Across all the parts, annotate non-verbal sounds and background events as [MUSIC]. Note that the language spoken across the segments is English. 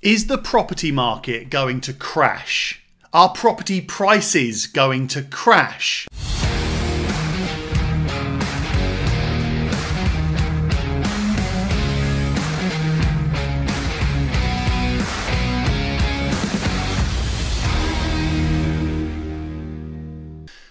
Is the property market going to crash? Are property prices going to crash?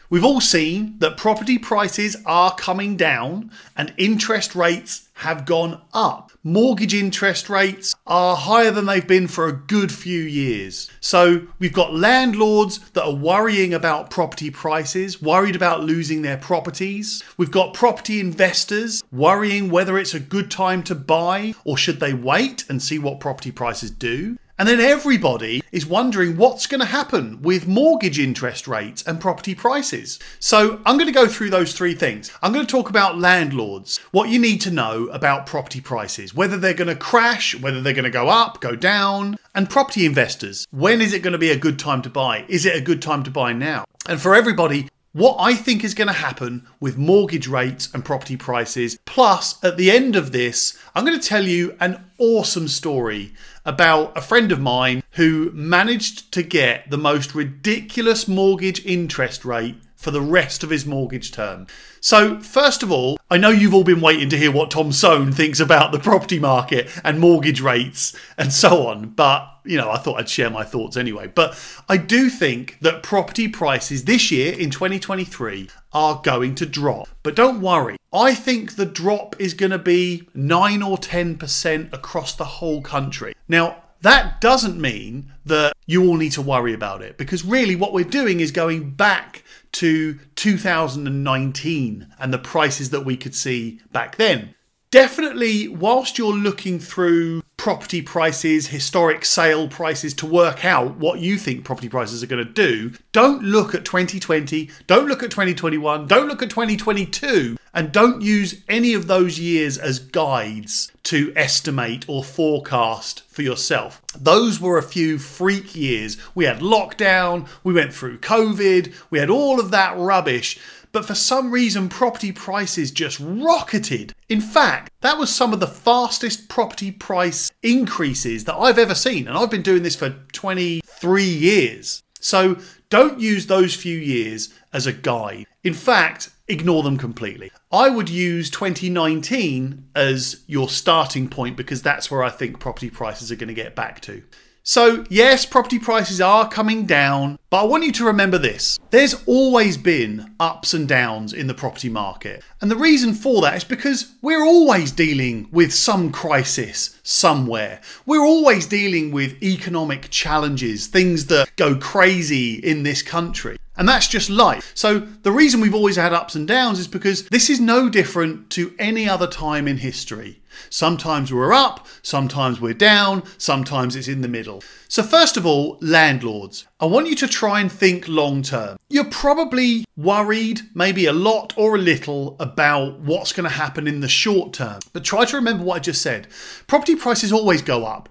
We've all seen that property prices are coming down and interest rates have gone up. Mortgage interest rates are higher than they've been for a good few years. So we've got landlords that are worrying about property prices, worried about losing their properties. We've got property investors worrying whether it's a good time to buy or should they wait and see what property prices do. And then everybody is wondering what's going to happen with mortgage interest rates and property prices. So I'm going to go through those three things. I'm going to talk about landlords, what you need to know about property prices, whether they're going to crash, whether they're going to go up, go down, and property investors. When is it going to be a good time to buy? Is it a good time to buy now? And for everybody, what I think is going to happen with mortgage rates and property prices. Plus, at the end of this, I'm going to tell you an awesome story about a friend of mine who managed to get the most ridiculous mortgage interest rate for the rest of his mortgage term. So, first of all, I know you've all been waiting to hear what Tom Soane thinks about the property market and mortgage rates and so on, but you know, I thought I'd share my thoughts anyway. But I do think that property prices this year in 2023 are going to drop. But don't worry, I think the drop is going to be 9 or 10% across the whole country. Now, that doesn't mean that you all need to worry about it because really what we're doing is going back to 2019 and the prices that we could see back then. Definitely, whilst you're looking through property prices, historic sale prices to work out what you think property prices are going to do, don't look at 2020, don't look at 2021, don't look at 2022, and don't use any of those years as guides to estimate or forecast for yourself. Those were a few freak years. We had lockdown, we went through COVID, we had all of that rubbish but for some reason property prices just rocketed. In fact, that was some of the fastest property price increases that I've ever seen, and I've been doing this for 23 years. So don't use those few years as a guide. In fact, ignore them completely. I would use 2019 as your starting point because that's where I think property prices are going to get back to. So, yes, property prices are coming down, but I want you to remember this. There's always been ups and downs in the property market. And the reason for that is because we're always dealing with some crisis somewhere. We're always dealing with economic challenges, things that go crazy in this country. And that's just life. So the reason we've always had ups and downs is because this is no different to any other time in history. Sometimes we're up, sometimes we're down, sometimes it's in the middle. So, first of all, landlords. I want you to try and think long term. You're probably worried, maybe a lot or a little, about what's going to happen in the short term. But try to remember what I just said. Property prices always go up.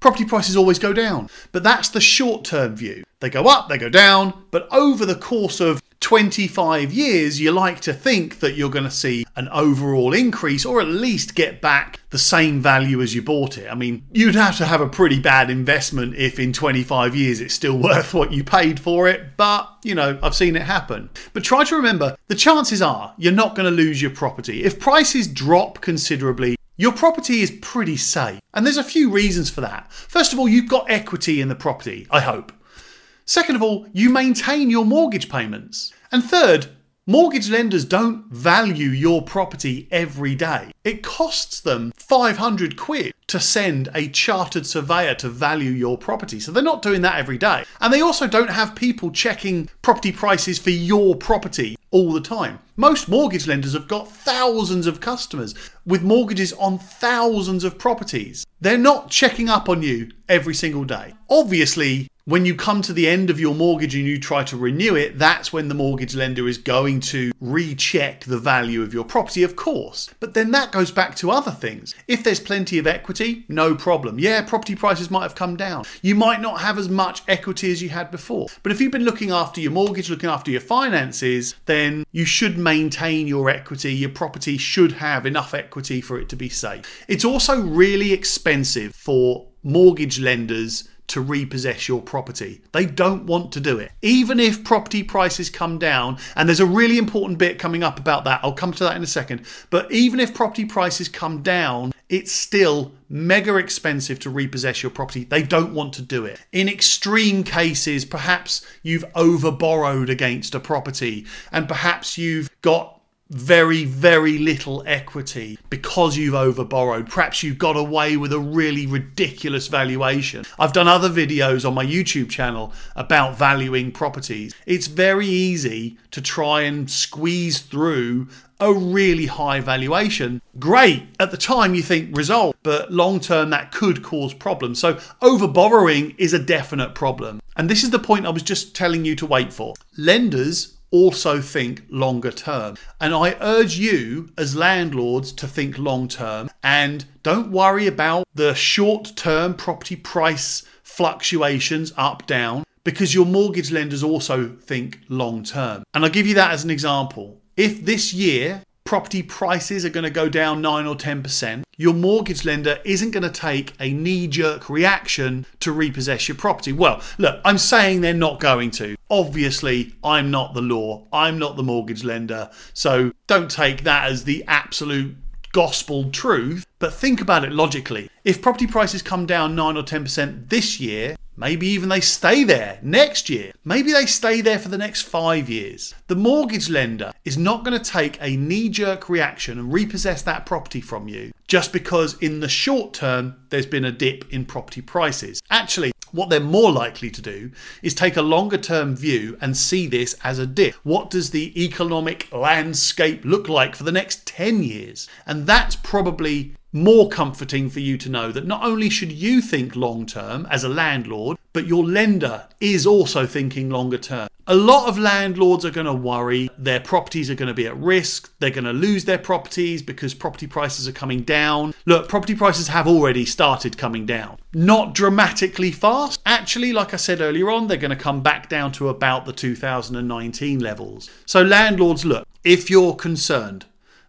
Property prices always go down, but that's the short term view. They go up, they go down, but over the course of 25 years, you like to think that you're going to see an overall increase or at least get back the same value as you bought it. I mean, you'd have to have a pretty bad investment if in 25 years it's still [LAUGHS] worth what you paid for it, but you know, I've seen it happen. But try to remember the chances are you're not going to lose your property. If prices drop considerably, your property is pretty safe. And there's a few reasons for that. First of all, you've got equity in the property, I hope. Second of all, you maintain your mortgage payments. And third, mortgage lenders don't value your property every day. It costs them 500 quid to send a chartered surveyor to value your property. So they're not doing that every day. And they also don't have people checking property prices for your property all the time. Most mortgage lenders have got thousands of customers with mortgages on thousands of properties. They're not checking up on you every single day. Obviously, when you come to the end of your mortgage and you try to renew it, that's when the mortgage lender is going to recheck the value of your property, of course. But then that goes back to other things. If there's plenty of equity, no problem. Yeah, property prices might have come down. You might not have as much equity as you had before. But if you've been looking after your mortgage, looking after your finances, then you should maintain your equity. Your property should have enough equity for it to be safe. It's also really expensive for mortgage lenders to repossess your property. They don't want to do it. Even if property prices come down, and there's a really important bit coming up about that, I'll come to that in a second. But even if property prices come down, it's still mega expensive to repossess your property. They don't want to do it. In extreme cases, perhaps you've overborrowed against a property, and perhaps you've got very, very little equity because you've overborrowed. Perhaps you've got away with a really ridiculous valuation. I've done other videos on my YouTube channel about valuing properties. It's very easy to try and squeeze through a really high valuation. Great. At the time, you think result, but long term, that could cause problems. So, overborrowing is a definite problem. And this is the point I was just telling you to wait for. Lenders also think longer term. And I urge you, as landlords, to think long term and don't worry about the short term property price fluctuations up, down, because your mortgage lenders also think long term. And I'll give you that as an example. If this year property prices are going to go down 9 or 10%, your mortgage lender isn't going to take a knee jerk reaction to repossess your property. Well, look, I'm saying they're not going to. Obviously, I'm not the law, I'm not the mortgage lender. So don't take that as the absolute gospel truth, but think about it logically. If property prices come down 9 or 10% this year, Maybe even they stay there next year. Maybe they stay there for the next five years. The mortgage lender is not going to take a knee jerk reaction and repossess that property from you just because in the short term there's been a dip in property prices. Actually, what they're more likely to do is take a longer term view and see this as a dip. What does the economic landscape look like for the next 10 years? And that's probably more comforting for you to know that not only should you think long term as a landlord, but your lender is also thinking longer term. A lot of landlords are going to worry their properties are going to be at risk. They're going to lose their properties because property prices are coming down. Look, property prices have already started coming down. Not dramatically fast. Actually, like I said earlier on, they're going to come back down to about the 2019 levels. So, landlords, look, if you're concerned,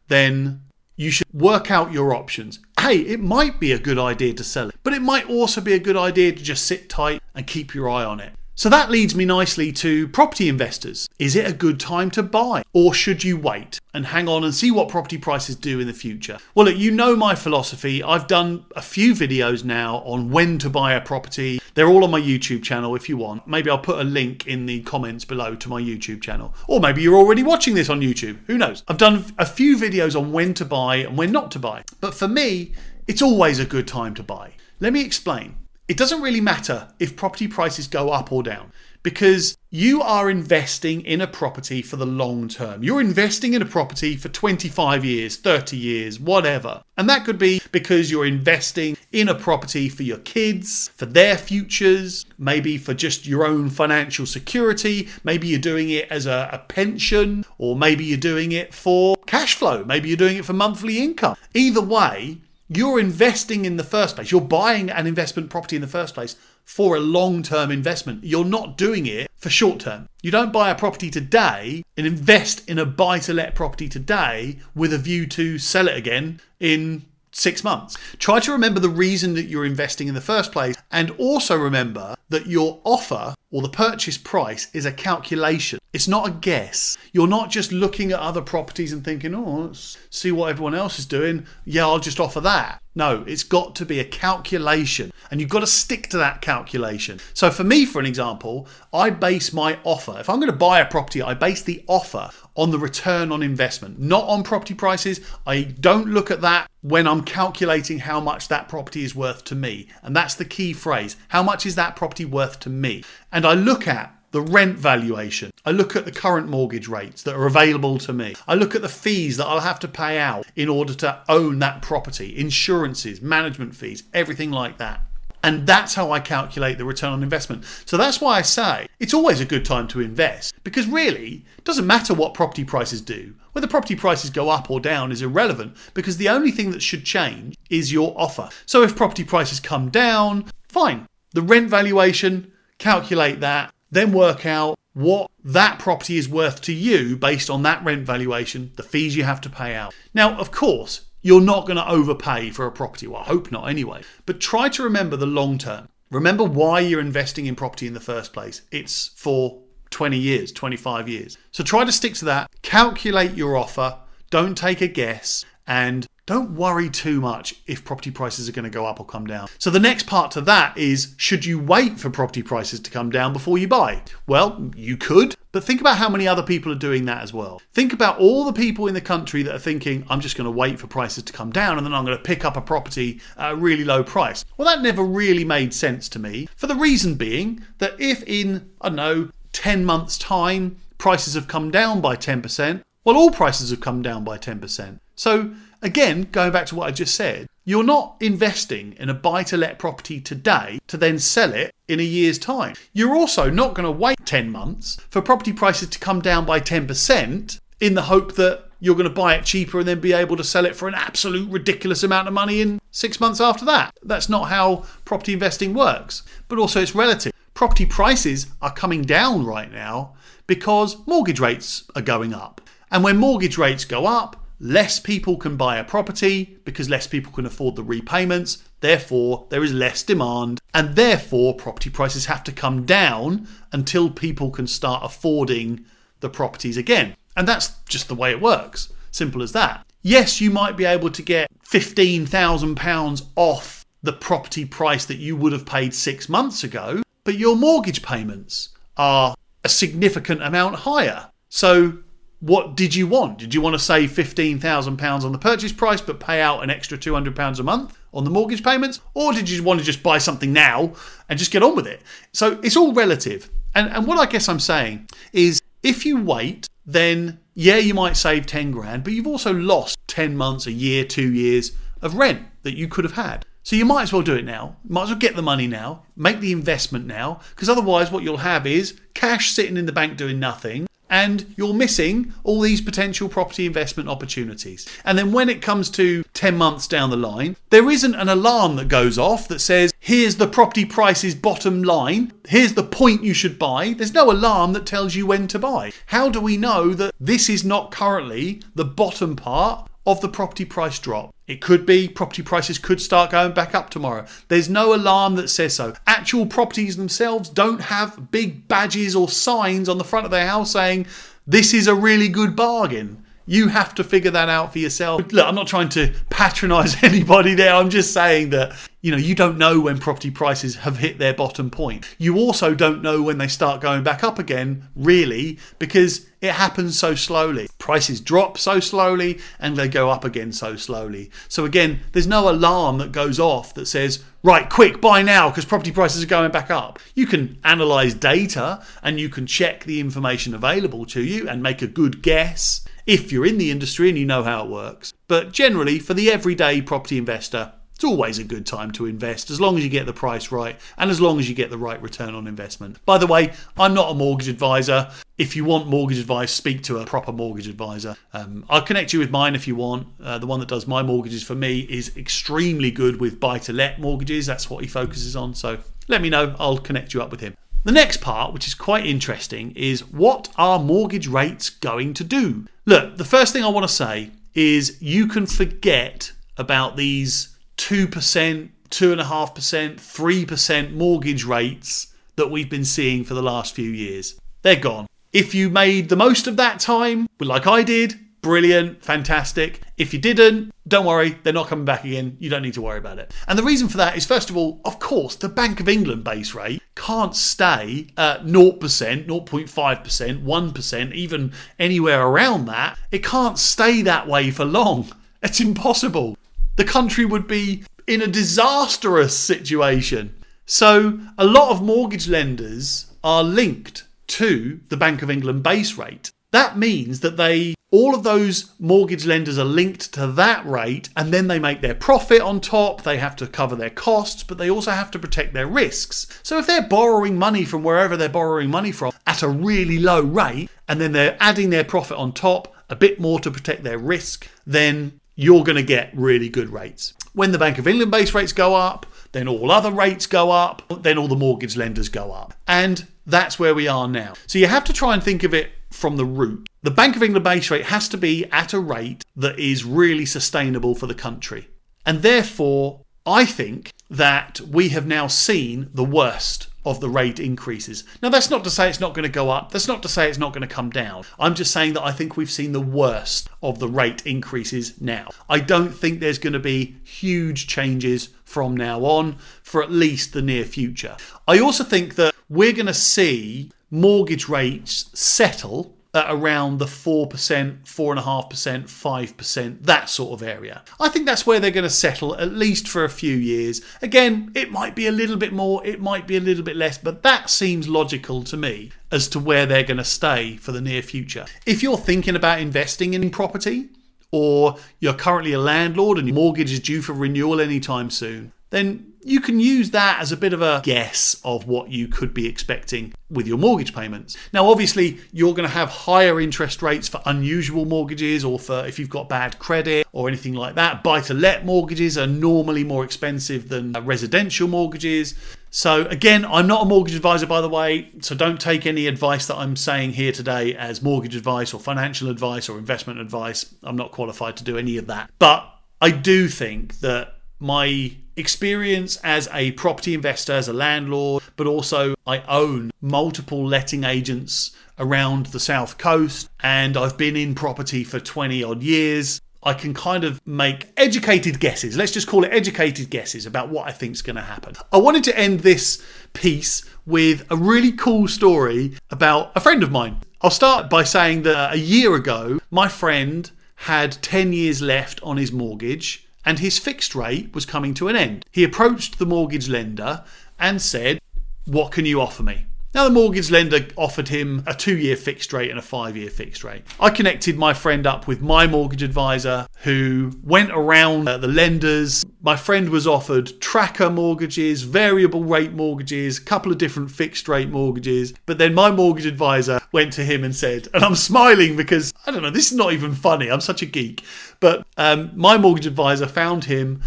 then you should work out your options. Hey, it might be a good idea to sell it, but it might also be a good idea to just sit tight and keep your eye on it. So that leads me nicely to property investors. Is it a good time to buy or should you wait and hang on and see what property prices do in the future? Well, look, you know my philosophy. I've done a few videos now on when to buy a property. They're all on my YouTube channel if you want. Maybe I'll put a link in the comments below to my YouTube channel. Or maybe you're already watching this on YouTube. Who knows? I've done a few videos on when to buy and when not to buy. But for me, it's always a good time to buy. Let me explain it doesn't really matter if property prices go up or down because you are investing in a property for the long term. You're investing in a property for 25 years, 30 years, whatever. And that could be because you're investing in a property for your kids, for their futures, maybe for just your own financial security. Maybe you're doing it as a, a pension, or maybe you're doing it for cash flow. Maybe you're doing it for monthly income. Either way, you're investing in the first place. You're buying an investment property in the first place for a long term investment. You're not doing it for short term. You don't buy a property today and invest in a buy to let property today with a view to sell it again in six months. Try to remember the reason that you're investing in the first place and also remember that your offer or the purchase price is a calculation. It's not a guess. You're not just looking at other properties and thinking, oh, let's see what everyone else is doing. Yeah, I'll just offer that. No, it's got to be a calculation and you've got to stick to that calculation. So, for me, for an example, I base my offer. If I'm going to buy a property, I base the offer on the return on investment, not on property prices. I don't look at that when I'm calculating how much that property is worth to me. And that's the key phrase. How much is that property worth to me? And I look at the rent valuation. I look at the current mortgage rates that are available to me. I look at the fees that I'll have to pay out in order to own that property, insurances, management fees, everything like that. And that's how I calculate the return on investment. So that's why I say it's always a good time to invest because really, it doesn't matter what property prices do. Whether property prices go up or down is irrelevant because the only thing that should change is your offer. So if property prices come down, fine. The rent valuation, calculate that, then work out what that property is worth to you based on that rent valuation, the fees you have to pay out. Now, of course, you're not going to overpay for a property. Well, I hope not anyway. But try to remember the long term. Remember why you're investing in property in the first place. It's for 20 years, 25 years. So try to stick to that. Calculate your offer. Don't take a guess and don't worry too much if property prices are going to go up or come down. So, the next part to that is should you wait for property prices to come down before you buy? Well, you could, but think about how many other people are doing that as well. Think about all the people in the country that are thinking, I'm just going to wait for prices to come down and then I'm going to pick up a property at a really low price. Well, that never really made sense to me for the reason being that if in, I don't know, 10 months' time, prices have come down by 10%, well, all prices have come down by 10%. So, again, going back to what I just said, you're not investing in a buy to let property today to then sell it in a year's time. You're also not going to wait 10 months for property prices to come down by 10% in the hope that you're going to buy it cheaper and then be able to sell it for an absolute ridiculous amount of money in six months after that. That's not how property investing works. But also, it's relative. Property prices are coming down right now because mortgage rates are going up. And when mortgage rates go up, less people can buy a property because less people can afford the repayments. Therefore, there is less demand, and therefore, property prices have to come down until people can start affording the properties again. And that's just the way it works. Simple as that. Yes, you might be able to get £15,000 off the property price that you would have paid six months ago, but your mortgage payments are a significant amount higher. So what did you want? Did you want to save £15,000 on the purchase price but pay out an extra £200 a month on the mortgage payments? Or did you want to just buy something now and just get on with it? So it's all relative. And, and what I guess I'm saying is if you wait, then yeah, you might save 10 grand, but you've also lost 10 months, a year, two years of rent that you could have had. So you might as well do it now. Might as well get the money now, make the investment now, because otherwise, what you'll have is cash sitting in the bank doing nothing, and you're missing all these potential property investment opportunities. And then when it comes to 10 months down the line, there isn't an alarm that goes off that says, here's the property price's bottom line, here's the point you should buy. There's no alarm that tells you when to buy. How do we know that this is not currently the bottom part of the property price drop. It could be property prices could start going back up tomorrow. There's no alarm that says so. Actual properties themselves don't have big badges or signs on the front of their house saying, this is a really good bargain. You have to figure that out for yourself. Look, I'm not trying to patronize [LAUGHS] anybody there. I'm just saying that, you know, you don't know when property prices have hit their bottom point. You also don't know when they start going back up again, really, because it happens so slowly. Prices drop so slowly and they go up again so slowly. So, again, there's no alarm that goes off that says, right, quick, buy now because property prices are going back up. You can analyze data and you can check the information available to you and make a good guess if you're in the industry and you know how it works. But generally, for the everyday property investor, it's always a good time to invest as long as you get the price right and as long as you get the right return on investment. By the way, I'm not a mortgage advisor. If you want mortgage advice, speak to a proper mortgage advisor. Um, I'll connect you with mine if you want. Uh, the one that does my mortgages for me is extremely good with buy to let mortgages. That's what he focuses on. So let me know. I'll connect you up with him. The next part, which is quite interesting, is what are mortgage rates going to do? Look, the first thing I want to say is you can forget about these 2%, 2.5%, 3% mortgage rates that we've been seeing for the last few years. They're gone. If you made the most of that time, like I did, brilliant, fantastic. If you didn't, don't worry, they're not coming back again. You don't need to worry about it. And the reason for that is, first of all, of course, the Bank of England base rate can't stay at 0%, 0.5%, 1%, even anywhere around that. It can't stay that way for long. [LAUGHS] It's impossible. The country would be in a disastrous situation. So, a lot of mortgage lenders are linked to the Bank of England base rate. That means that they all of those mortgage lenders are linked to that rate and then they make their profit on top. They have to cover their costs, but they also have to protect their risks. So if they're borrowing money from wherever they're borrowing money from at a really low rate and then they're adding their profit on top, a bit more to protect their risk, then you're going to get really good rates. When the Bank of England base rates go up, then all other rates go up, then all the mortgage lenders go up. And that's where we are now. So you have to try and think of it from the root. The Bank of England base rate has to be at a rate that is really sustainable for the country. And therefore, I think that we have now seen the worst of the rate increases. Now, that's not to say it's not going to go up. That's not to say it's not going to come down. I'm just saying that I think we've seen the worst of the rate increases now. I don't think there's going to be huge changes from now on for at least the near future. I also think that we're going to see mortgage rates settle at around the 4%, 4.5%, 5%, that sort of area. I think that's where they're going to settle, at least for a few years. Again, it might be a little bit more, it might be a little bit less, but that seems logical to me as to where they're going to stay for the near future. If you're thinking about investing in property, or you're currently a landlord and your mortgage is due for renewal anytime soon, then you can use that as a bit of a guess of what you could be expecting with your mortgage payments. Now, obviously, you're going to have higher interest rates for unusual mortgages or for if you've got bad credit or anything like that. Buy to let mortgages are normally more expensive than uh, residential mortgages. So, again, I'm not a mortgage advisor, by the way, so don't take any advice that I'm saying here today as mortgage advice or financial advice or investment advice. I'm not qualified to do any of that. But I do think that my experience as a property investor, as a landlord, but also I own multiple letting agents around the south coast and I've been in property for 20 odd years. I can kind of make educated guesses. Let's just call it educated guesses about what I think is going to happen. I wanted to end this piece with a really cool story about a friend of mine. I'll start by saying that uh, a year ago, my friend had 10 years left on his mortgage and his fixed rate was coming to an end. He approached the mortgage lender and said, What can you offer me? Now, the mortgage lender offered him a two year fixed rate and a five year fixed rate. I connected my friend up with my mortgage advisor who went around uh, the lenders. My friend was offered tracker mortgages, variable rate mortgages, a couple of different fixed rate mortgages. But then my mortgage advisor went to him and said, and I'm smiling because I don't know, this is not even funny. I'm such a geek. But um, my mortgage advisor found him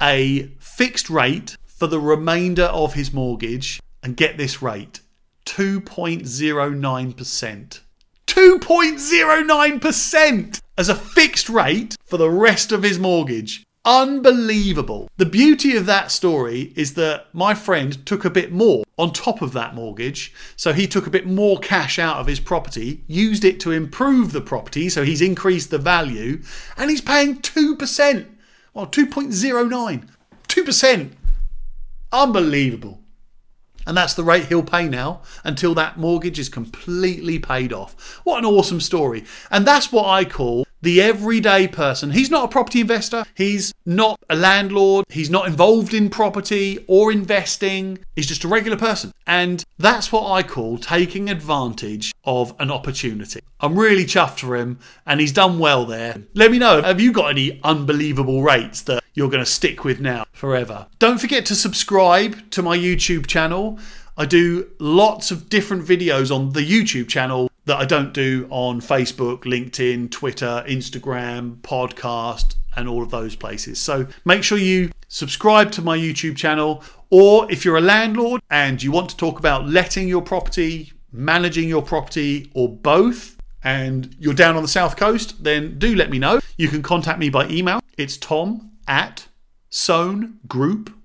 a fixed rate for the remainder of his mortgage. And get this rate 2.09%. 2.09% as a fixed rate for the rest of his mortgage. Unbelievable. The beauty of that story is that my friend took a bit more on top of that mortgage. So he took a bit more cash out of his property, used it to improve the property. So he's increased the value and he's paying 2%. Well, 2.09. 2%. Unbelievable. And that's the rate he'll pay now until that mortgage is completely paid off. What an awesome story. And that's what I call the everyday person. He's not a property investor. He's not a landlord. He's not involved in property or investing. He's just a regular person. And that's what I call taking advantage of an opportunity. I'm really chuffed for him and he's done well there. Let me know, have you got any unbelievable rates that you're going to stick with now forever? Don't forget to subscribe to my YouTube channel. I do lots of different videos on the YouTube channel that I don't do on Facebook, LinkedIn, Twitter, Instagram, podcast, and all of those places. So make sure you subscribe to my YouTube channel. Or if you're a landlord and you want to talk about letting your property, managing your property, or both, and you're down on the south coast, then do let me know. You can contact me by email. It's tom at soanegroup.com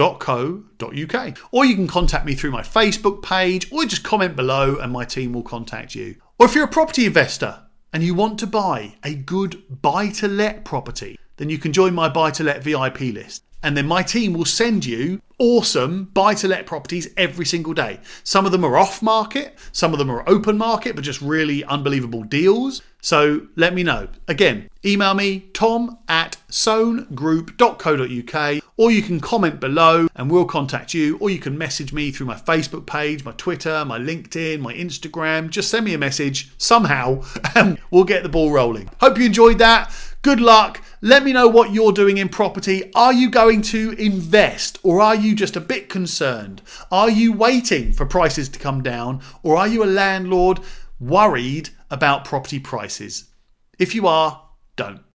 www.uk. Or you can contact me through my Facebook page or just comment below and my team will contact you. Or if you're a property investor and you want to buy a good buy to let property, then you can join my buy to let VIP list. And then my team will send you awesome buy to let properties every single day. Some of them are off market, some of them are open market, but just really unbelievable deals. So let me know. Again, email me tom at soanegroup.co.uk or you can comment below and we'll contact you or you can message me through my Facebook page, my Twitter, my LinkedIn, my Instagram. Just send me a message somehow [LAUGHS] and we'll get the ball rolling. Hope you enjoyed that. Good luck. Let me know what you're doing in property. Are you going to invest or are you just a bit concerned? Are you waiting for prices to come down or are you a landlord worried about property prices? If you are, don't.